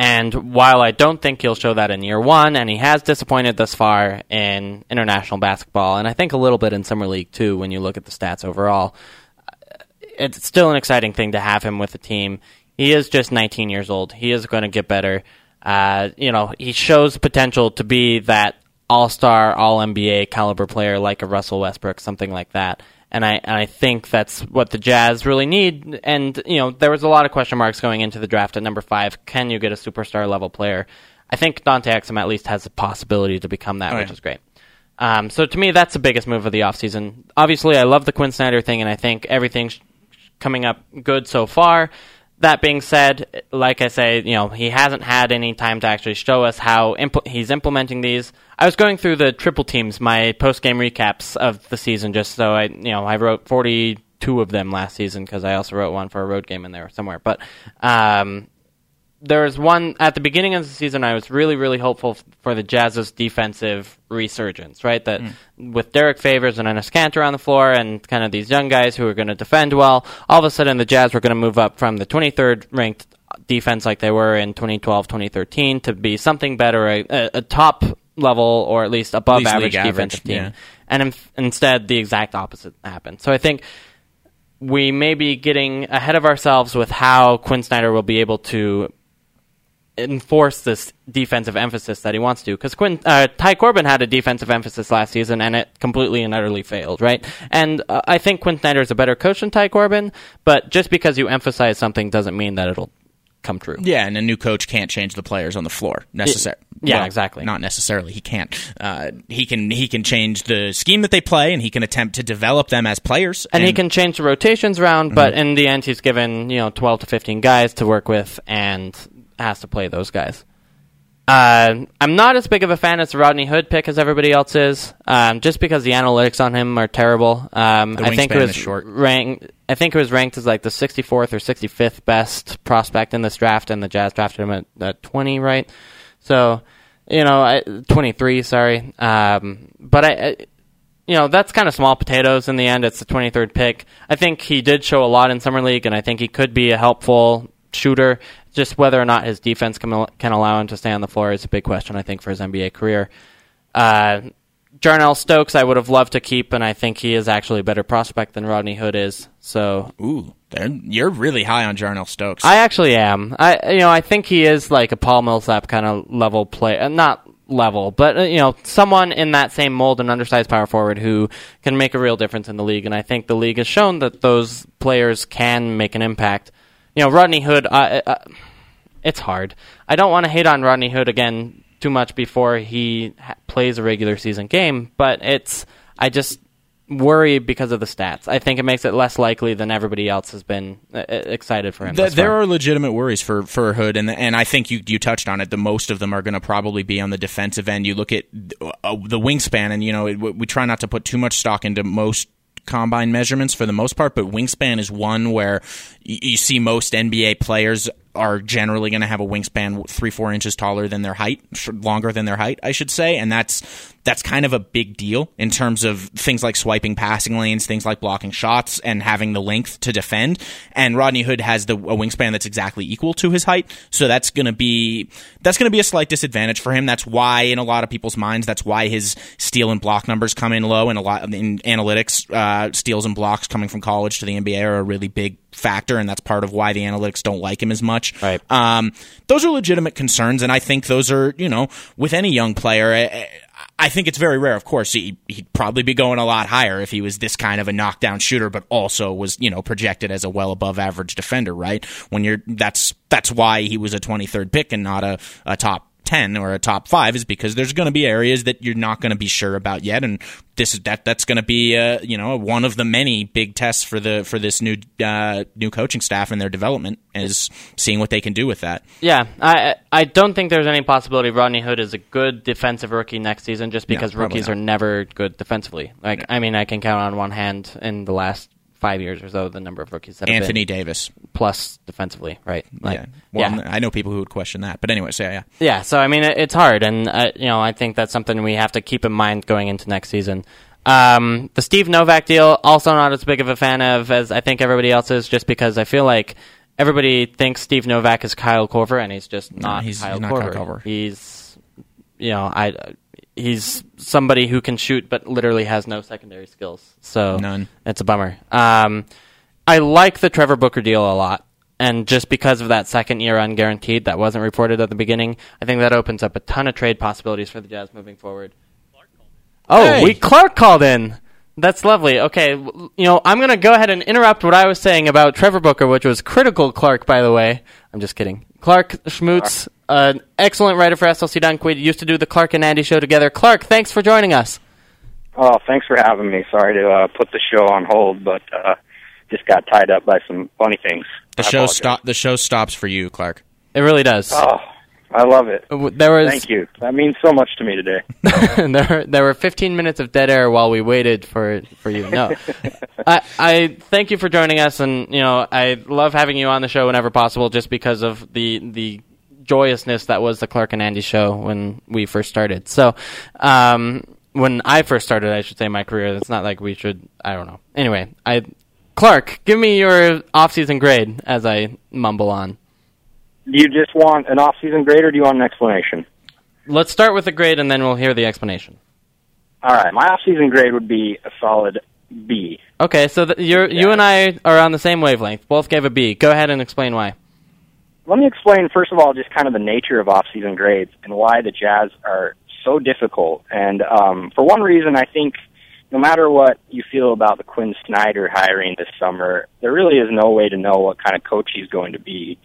and while I don't think he'll show that in year one, and he has disappointed thus far in international basketball, and I think a little bit in summer league too, when you look at the stats overall, it's still an exciting thing to have him with the team. He is just 19 years old. He is going to get better. Uh, you know, he shows potential to be that all-star, all-NBA caliber player like a Russell Westbrook, something like that and I and I think that's what the Jazz really need. And you know, there was a lot of question marks going into the draft at number five. Can you get a superstar level player? I think Dante Exum at least has the possibility to become that, oh, which yeah. is great. Um, so to me, that's the biggest move of the offseason. Obviously, I love the Quin Snyder thing, and I think everything's coming up good so far that being said, like I say, you know, he hasn't had any time to actually show us how he's implementing these. I was going through the triple teams, my post game recaps of the season, just so I, you know, I wrote 42 of them last season because I also wrote one for a road game in there somewhere. But um, there was one at the beginning of the season. I was really, really hopeful for the Jazz's defensive resurgence. Right, that mm. with Derrick Favors and Enes Kanter on the floor, and kind of these young guys who are going to defend well, all of a sudden the Jazz were going to move up from the 23rd ranked defense like they were in 2012, 2013 to be something better, a, a top level or at least above at least average defensive average, team. Yeah. And in, instead, the exact opposite happened. So I think we may be getting ahead of ourselves with how Quin Snyder will be able to enforce this defensive emphasis that he wants to. Because Quin, uh, Ty Corbin had a defensive emphasis last season, and it completely and utterly failed, right? And uh, I think Quin Snyder is a better coach than Ty Corbin, but just because you emphasize something doesn't mean that it'll come true. Yeah, and a new coach can't change the players on the floor necessarily. Yeah, exactly. Not necessarily. He can't. Uh, he can. He can change the scheme that they play, and he can attempt to develop them as players. And, he can change the rotations around, but in the end, he's given you know twelve to fifteen guys to work with, and has to play those guys. Uh, I'm not as big of a fan as the Rodney Hood pick as everybody else is, um, just because the analytics on him are terrible. Um, I think it was short. ranked. I think it was ranked as like the 64th or 65th best prospect in this draft, and the Jazz drafted him at, at 20, right? So, you know, I, 23. Sorry, um, but I, I you know, that's kind of small potatoes in the end. It's the 23rd pick. I think he did show a lot in Summer League, and I think he could be a helpful shooter. Just whether or not his defense can, can allow him to stay on the floor is a big question, I think, for his NBA career. Uh, Jarnell Stokes, I would have loved to keep, and I think he is actually a better prospect than Rodney Hood is. So Ooh, you're really high on Jarnell Stokes. I actually am. I you know I think he is like a Paul Millsap kind of level play, uh, not level, but uh, you know someone in that same mold, an undersized power forward who can make a real difference in the league. And I think the league has shown that those players can make an impact. You know, Rodney Hood. Uh, uh, it's hard. I don't want to hate on Rodney Hood again too much before he ha- plays a regular season game, but it's I just worry because of the stats. I think it makes it less likely than everybody else has been uh, uh, excited for him. Th- thus there are legitimate worries for for Hood, and and I think you you touched on it. The most of them are going to probably be on the defensive end. You look at uh, the wingspan, and you know it, we try not to put too much stock into most combine measurements for the most part, but wingspan is one where you, see most NBA players are generally going to have a wingspan three four inches taller than their height, longer than their height, I should say, and that's that's kind of a big deal in terms of things like swiping passing lanes, things like blocking shots, and having the length to defend. And Rodney Hood has the a wingspan that's exactly equal to his height, so that's going to be that's going to be a slight disadvantage for him. That's why, in a lot of people's minds, that's why his steal and block numbers come in low, and a lot in analytics, uh, steals and blocks coming from college to the NBA are a really big factor, and that's part of why the analytics don't like him as much. Right. Um, those are legitimate concerns, and I think those are, you know, with any young player. I, I think it's very rare. Of course, he, he'd probably be going a lot higher if he was this kind of a knockdown shooter, but also was, you know, projected as a well above average defender. Right? When you're that's that's why he was a 23rd pick and not a, a top 10 or a top 5 is because there's going to be areas that you're not going to be sure about yet and this is that that's going to be uh, you know one of the many big tests for the for this new uh, new coaching staff and their development is seeing what they can do with that. Yeah, I I don't think there's any possibility Rodney Hood is a good defensive rookie next season, just because probably rookies not. are never good defensively. Like, I mean, I can count on one hand in the last five years or so the number of rookies that Anthony Davis. plus defensively, right? Like, yeah. Well, yeah. I know people who would question that, but anyways, yeah, yeah. Yeah, so I mean, it, it's hard, and uh, you know, I think that's something we have to keep in mind going into next season. Um, the Steve Novak deal, also not as big of a fan of as I think everybody else is, just because I feel like everybody thinks Steve Novak is Kyle Korver, and he's just not he's- Kyle he's not Kyle Korver. Korver. He's, you know, I. He's somebody who can shoot, but literally has no secondary skills. So None. It's a bummer. Um, I like the Trevor Booker deal a lot. And just because of that second year unguaranteed that wasn't reported at the beginning, I think that opens up a ton of trade possibilities for the Jazz moving forward. Oh, Hey. we Clark called in. That's lovely. Okay, you know, I'm going to go ahead and interrupt what I was saying about Trevor Booker, which was critical Clark, by the way. I'm just kidding. Clark Schmutz, an excellent writer for SLC Dunk. We used to do the Clark and Andy show together. Clark, thanks for joining us. Oh, thanks for having me. Sorry to uh, put the show on hold, but uh, just got tied up by some funny things. The I show stop. The show stops for you, Clark. It really does. Oh, I love it. There was Thank you. That means so much to me today. there there were 15 minutes of dead air while we waited for for you. No, I I thank you for joining us, and you know I love having you on the show whenever possible, just because of the the joyousness that was the Clark and Andy show when we first started. So, um, when I first started, I should say my career. It's not like we should. I don't know. Anyway, I Clark, give me your off-season grade as I mumble on. Do you just want an off-season grade, or do you want an explanation? Let's start with the grade, and then we'll hear the explanation. All right, my off-season grade would be a solid B. Okay, so th- you're, you and I are on the same wavelength. Both gave a B. Go ahead and explain why. Let me explain, first of all, just kind of the nature of off-season grades and why the Jazz are so difficult. And um, for one reason, I think no matter what you feel about the Quin Snyder hiring this summer, there really is no way to know what kind of coach he's going to be.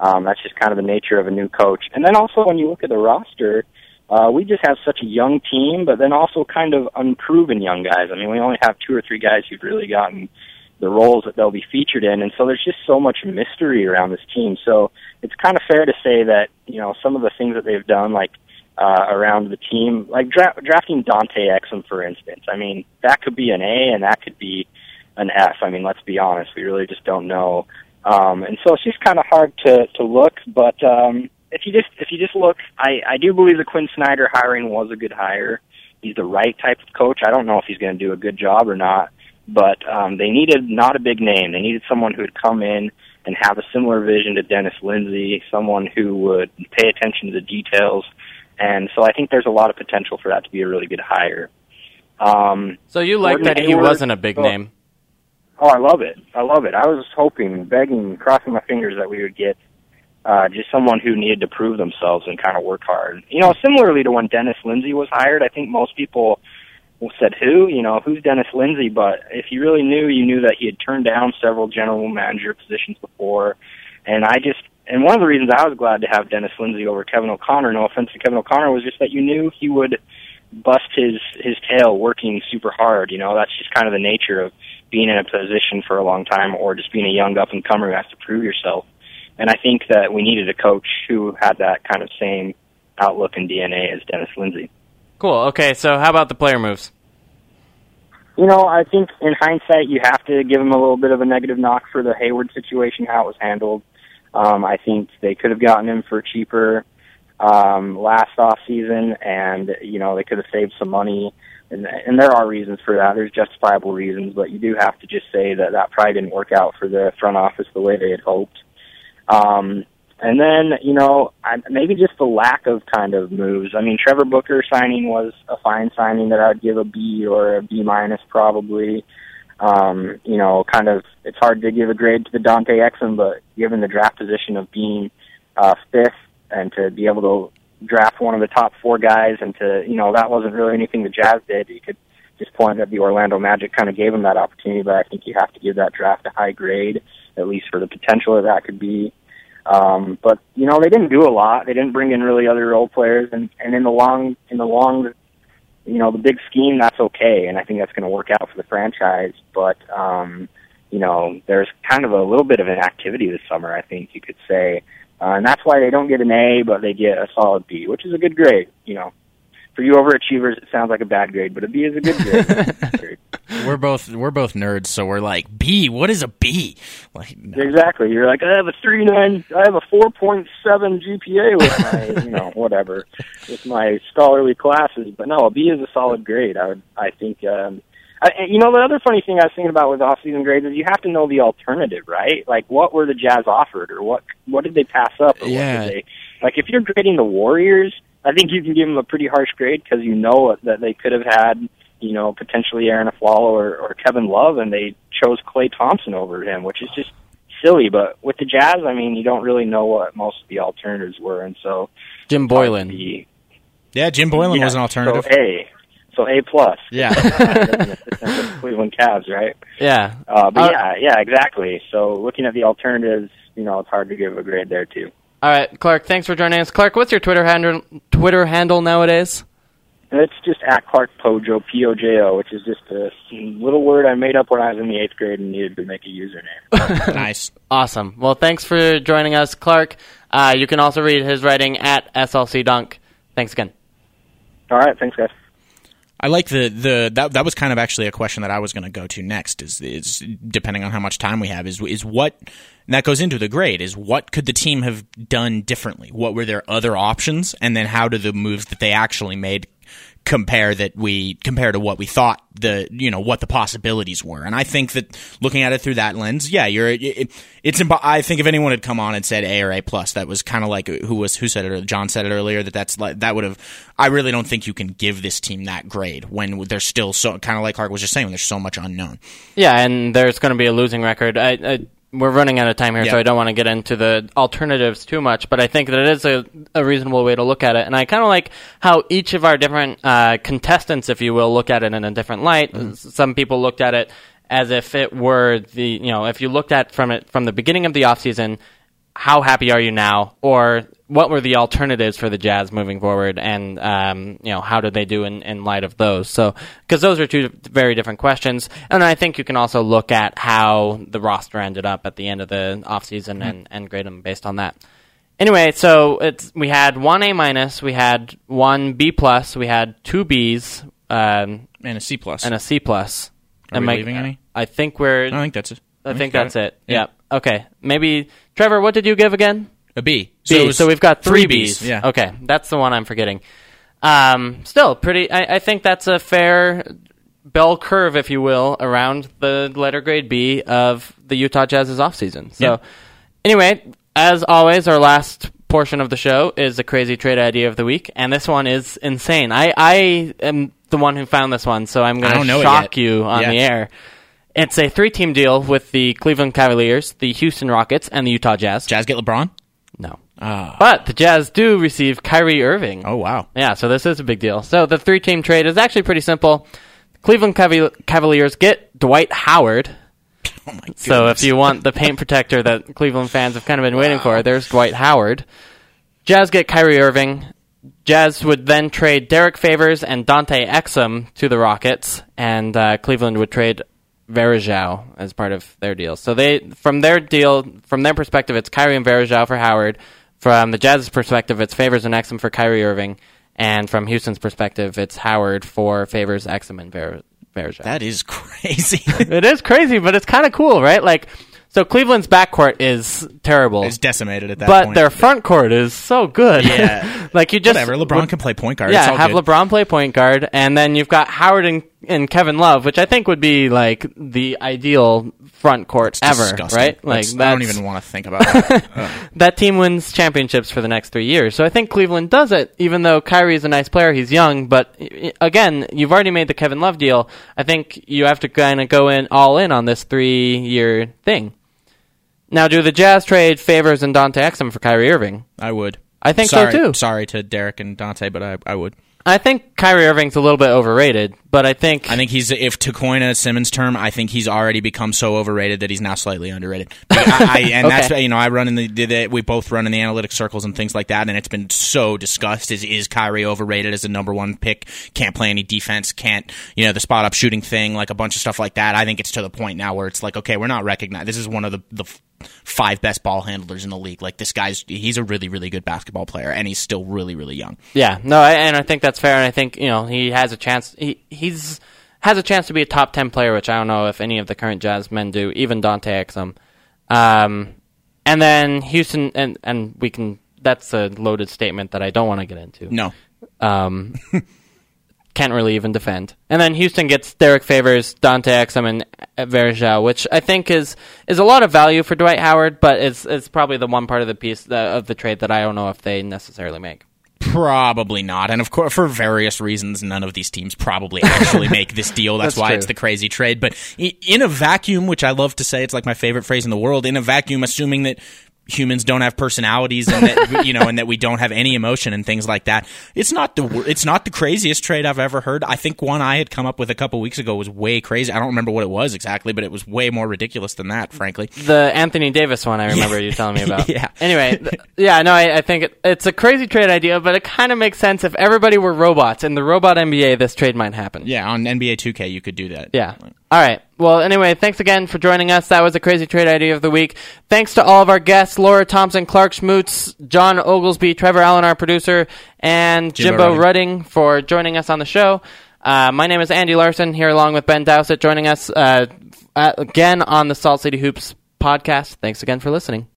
Um, that's just kind of the nature of a new coach. And then also when you look at the roster, uh, we just have such a young team, but then also kind of unproven young guys. I mean, we only have two or three guys who've really gotten the roles that they'll be featured in, and so there's just so much mystery around this team. So it's kind of fair to say that you know some of the things that they've done, like uh, around the team, like dra- drafting Dante Exum, for instance. I mean, that could be an A, and that could be an F. I mean, let's be honest, we really just don't know. Um, and so it's just kind of hard to to look, but um, if you just if you just look, I I do believe the Quin Snyder hiring was a good hire. He's the right type of coach. I don't know if he's going to do a good job or not, but um, they needed not a big name. They needed someone who would come in and have a similar vision to Dennis Lindsey, someone who would pay attention to the details. And so I think there's a lot of potential for that to be a really good hire. Um, So you like that he wasn't a big oh. name. Oh, I love it. I love it. I was hoping, begging, crossing my fingers that we would get uh, just someone who needed to prove themselves and kind of work hard. You know, similarly to when Dennis Lindsey was hired, I think most people said, "Who? You know, who's Dennis Lindsey?" But if you really knew, you knew that he had turned down several general manager positions before. And I just, and one of the reasons I was glad to have Dennis Lindsey over Kevin O'Connor, no offense to Kevin O'Connor, was just that you knew he would bust his his tail working super hard. You know, that's just kind of the nature of being in a position for a long time or just being a young up and comer who has to prove yourself. And I think that we needed a coach who had that kind of same outlook and DNA as Dennis Lindsey. Cool. Okay, so how about the player moves? You know, I think in hindsight, you have to give him a little bit of a negative knock for the Hayward situation, how it was handled. Um, I think they could have gotten him for cheaper um, last off season, and you know they could have saved some money. And, and there are reasons for that. There's justifiable reasons, but you do have to just say that that probably didn't work out for the front office the way they had hoped. Um, and then, you know, I, maybe just the lack of kind of moves. I mean, Trevor Booker signing was a fine signing that I'd give a B or a B minus probably. Um, you know, kind of, it's hard to give a grade to the Dante Exum, but given the draft position of being uh, fifth and to be able to draft one of the top four guys and to, you know, that wasn't really anything the Jazz did. You could just point that the Orlando Magic kind of gave him that opportunity, but I think you have to give that draft a high grade, at least for the potential that that could be. Um, but you know they didn't do a lot. They didn't bring in really other role players, and and in the long in the long, you know, the big scheme that's okay, and I think that's going to work out for the franchise. But um, you know, there's kind of a little bit of an activity this summer. I think you could say, uh, and that's why they don't get an A, but they get a solid B, which is a good grade. You know, for you overachievers, it sounds like a bad grade, but a B is a good grade. We're both we're both nerds, so we're like B. What is a B? Like no. Exactly. You're like, I have a three nine, I have a four point seven GPA with my, you know, whatever, with my scholarly classes. But no, a B is a solid grade. I would, I think. um I, you know, the other funny thing I was thinking about with off-season grades is you have to know the alternative, right? Like, what were the Jazz offered, or what what did they pass up, or Yeah. what did they like? If you're grading the Warriors, I think you can give them a pretty harsh grade because you know that they could have had, you know, potentially Arron Afflalo or, or Kevin Love, and they chose Klay Thompson over him, which is just silly. But with the Jazz, I mean, you don't really know what most of the alternatives were, and so Jim Boylan. the, yeah, Jim Boylan yeah, was an alternative. So A, so A plus. Yeah. Cleveland Cavs, right? Yeah. Uh, but Uh, yeah, yeah, exactly. So looking at the alternatives, you know, it's hard to give a grade there too. All right, Clark. Thanks for joining us. Clark, what's your Twitter handle? Twitter handle nowadays? And it's just at Clark Pojo, P O J O, which is just a little word I made up when I was in the eighth grade and needed to make a username. nice. Awesome. Well, thanks for joining us, Clark. Uh, you can also read his writing at SLC Dunk. Thanks again. All right, thanks, guys. I like the the that that was kind of actually a question that I was going to go to next. Is is depending on how much time we have is is what and that goes into the grade is what could the team have done differently? What were their other options, and then how do the moves that they actually made compare that we compare to what we thought the you know what the possibilities were and i think that looking at it through that lens yeah you're it, it's i think if anyone had come on and said a or a plus that was kind of like who was who said it or john said it earlier that that's like that would have i really don't think you can give this team that grade when there's still so kind of like clark was just saying when there's so much unknown Yeah, and there's going to be a losing record. I, I, we're running out of time here, so I don't want to get into the alternatives too much. But I think that it is a, a reasonable way to look at it, and I kind of like how each of our different uh, contestants, if you will, look at it in a different light. S- Some people looked at it as if it were the you know if you looked at from it from the beginning of the offseason, how happy are you now, or what were the alternatives for the Jazz moving forward, and um, you know how did they do in, in light of those? So because those are two very different questions, and I think you can also look at how the roster ended up at the end of the offseason Mm-hmm. and and grade them based on that. Anyway, so it's we had one A minus, we had one B plus, we had two Bs, um, And a C plus. and a C plus. Are we I- leaving any? I think we're. I think that's it. I think got that's it. Yeah. Yep. Okay. Maybe Trevor. What did you give again? A B. Was So, we've got three Bs. Yeah. Okay, that's the one I'm forgetting. Um, still pretty. I, I think that's a fair bell curve, if you will, around the letter grade B of the Utah Jazz's offseason. So, Yeah. anyway, as always, our last portion of the show is the crazy trade idea of the week, and this one is insane. I I am the one who found this one, so I'm going to shock you on Yeah. the air. It's a three-team deal with the Cleveland Cavaliers, the Houston Rockets, and the Utah Jazz. Jazz get LeBron? Ah. But the Jazz do receive Kyrie Irving. Oh, wow. Yeah, so this is a big deal. So the three team trade is actually pretty simple. Cleveland Caval- Cavaliers get Dwight Howard. Oh, my So if you want the paint protector that Cleveland fans have kind of been waiting for, there's Dwight Howard. Jazz get Kyrie Irving. Jazz would then trade Derrick Favors and Dante Exum to the Rockets, and uh, Cleveland would trade Varejao as part of their deal. So they, from their deal, from their perspective, it's Kyrie and Varejao for Howard. From the Jazz's perspective, it's Favors and Exum for Kyrie Irving, and from Houston's perspective, it's Howard for Favors, Exum, and Ver- Varejao. That is crazy. it is crazy, but it's kind of cool, right? Like, so Cleveland's backcourt is terrible, it's decimated at that but point. their front court is so good. Yeah. like you just Whatever. LeBron can play point guard. yeah, It's all have good. LeBron play point guard, and then you've got Howard and, and Kevin Love, which I think would be like the ideal front court ever, Disgusting. right? Like That's- I don't even want to think about that. that team wins championships for the next three years. So I think Cleveland does it, even though Kyrie is a nice player. He's young, but again, you've already made the Kevin Love deal. I think you have to kind of go in all in on this three year thing. Now, do the Jazz trade favors and Dante Exum for Kyrie Irving? I would. I think so, too. Sorry to Derrick and Dante, but I, I would. I think Kyrie Irving's a little bit overrated, but I think I think he's if to coin a Simmons term, I think he's already become so overrated that he's now slightly underrated. But I, I, and Okay. that's you know I run in the, the, the we both run in the analytic circles and things like that, and it's been so discussed. Is is Kyrie overrated as a number one pick? Can't play any defense. Can't you know the spot up shooting thing, like a bunch of stuff like that. I think it's to the point now where it's like okay, we're not recognized. This is one of the the five best ball handlers in the league. Like this guy's he's a really really good basketball player, and he's still really really young. Yeah, no, I, and I think that's fair, and I think you know he has a chance. He he's has a chance to be a top ten player, which I don't know if any of the current Jazz men do, even Dante Exum. Um, and then Houston, and and we can. That's a loaded statement that I don't want to get into. No, Um, can't really even defend. And then Houston gets Derrick Favors, Dante Exum, and Varejao, which I think is is a lot of value for Dwight Howard, but it's it's probably the one part of the piece uh, of the trade that I don't know if they necessarily make. Probably not, and of course, for various reasons, none of these teams probably actually make this deal. That's, That's why true. it's the crazy trade. But in a vacuum, which I love to say, it's like my favorite phrase in the world. In a vacuum, assuming that humans don't have personalities and that you know, and that we don't have any emotion and things like that, it's not the it's not the craziest trade I've ever heard. I think one I had come up with a couple weeks ago was way crazy. I don't remember what it was exactly, but it was way more ridiculous than that, frankly. The Anthony Davis one, I remember you telling me about. Yeah. Anyway, th- yeah, no, I, I think it, it's a crazy trade idea, but it kind of makes sense if everybody were robots in the robot NBA. This trade might happen. Yeah, on NBA 2K, you could do that. Yeah. All right. Well, anyway, thanks again for joining us. That was a crazy trade idea of the week. Thanks to all of our guests: Laura Thompson, Clark Schmutz, Jon Oglesby, Trevor Allen, our producer, and Jimbo Jimbo, Rudding. Rudding for joining us on the show. Uh, my name is Andy Larsen, here along with Ben Dowsett, joining us uh, uh, again on the Salt City Hoops podcast. Thanks again for listening.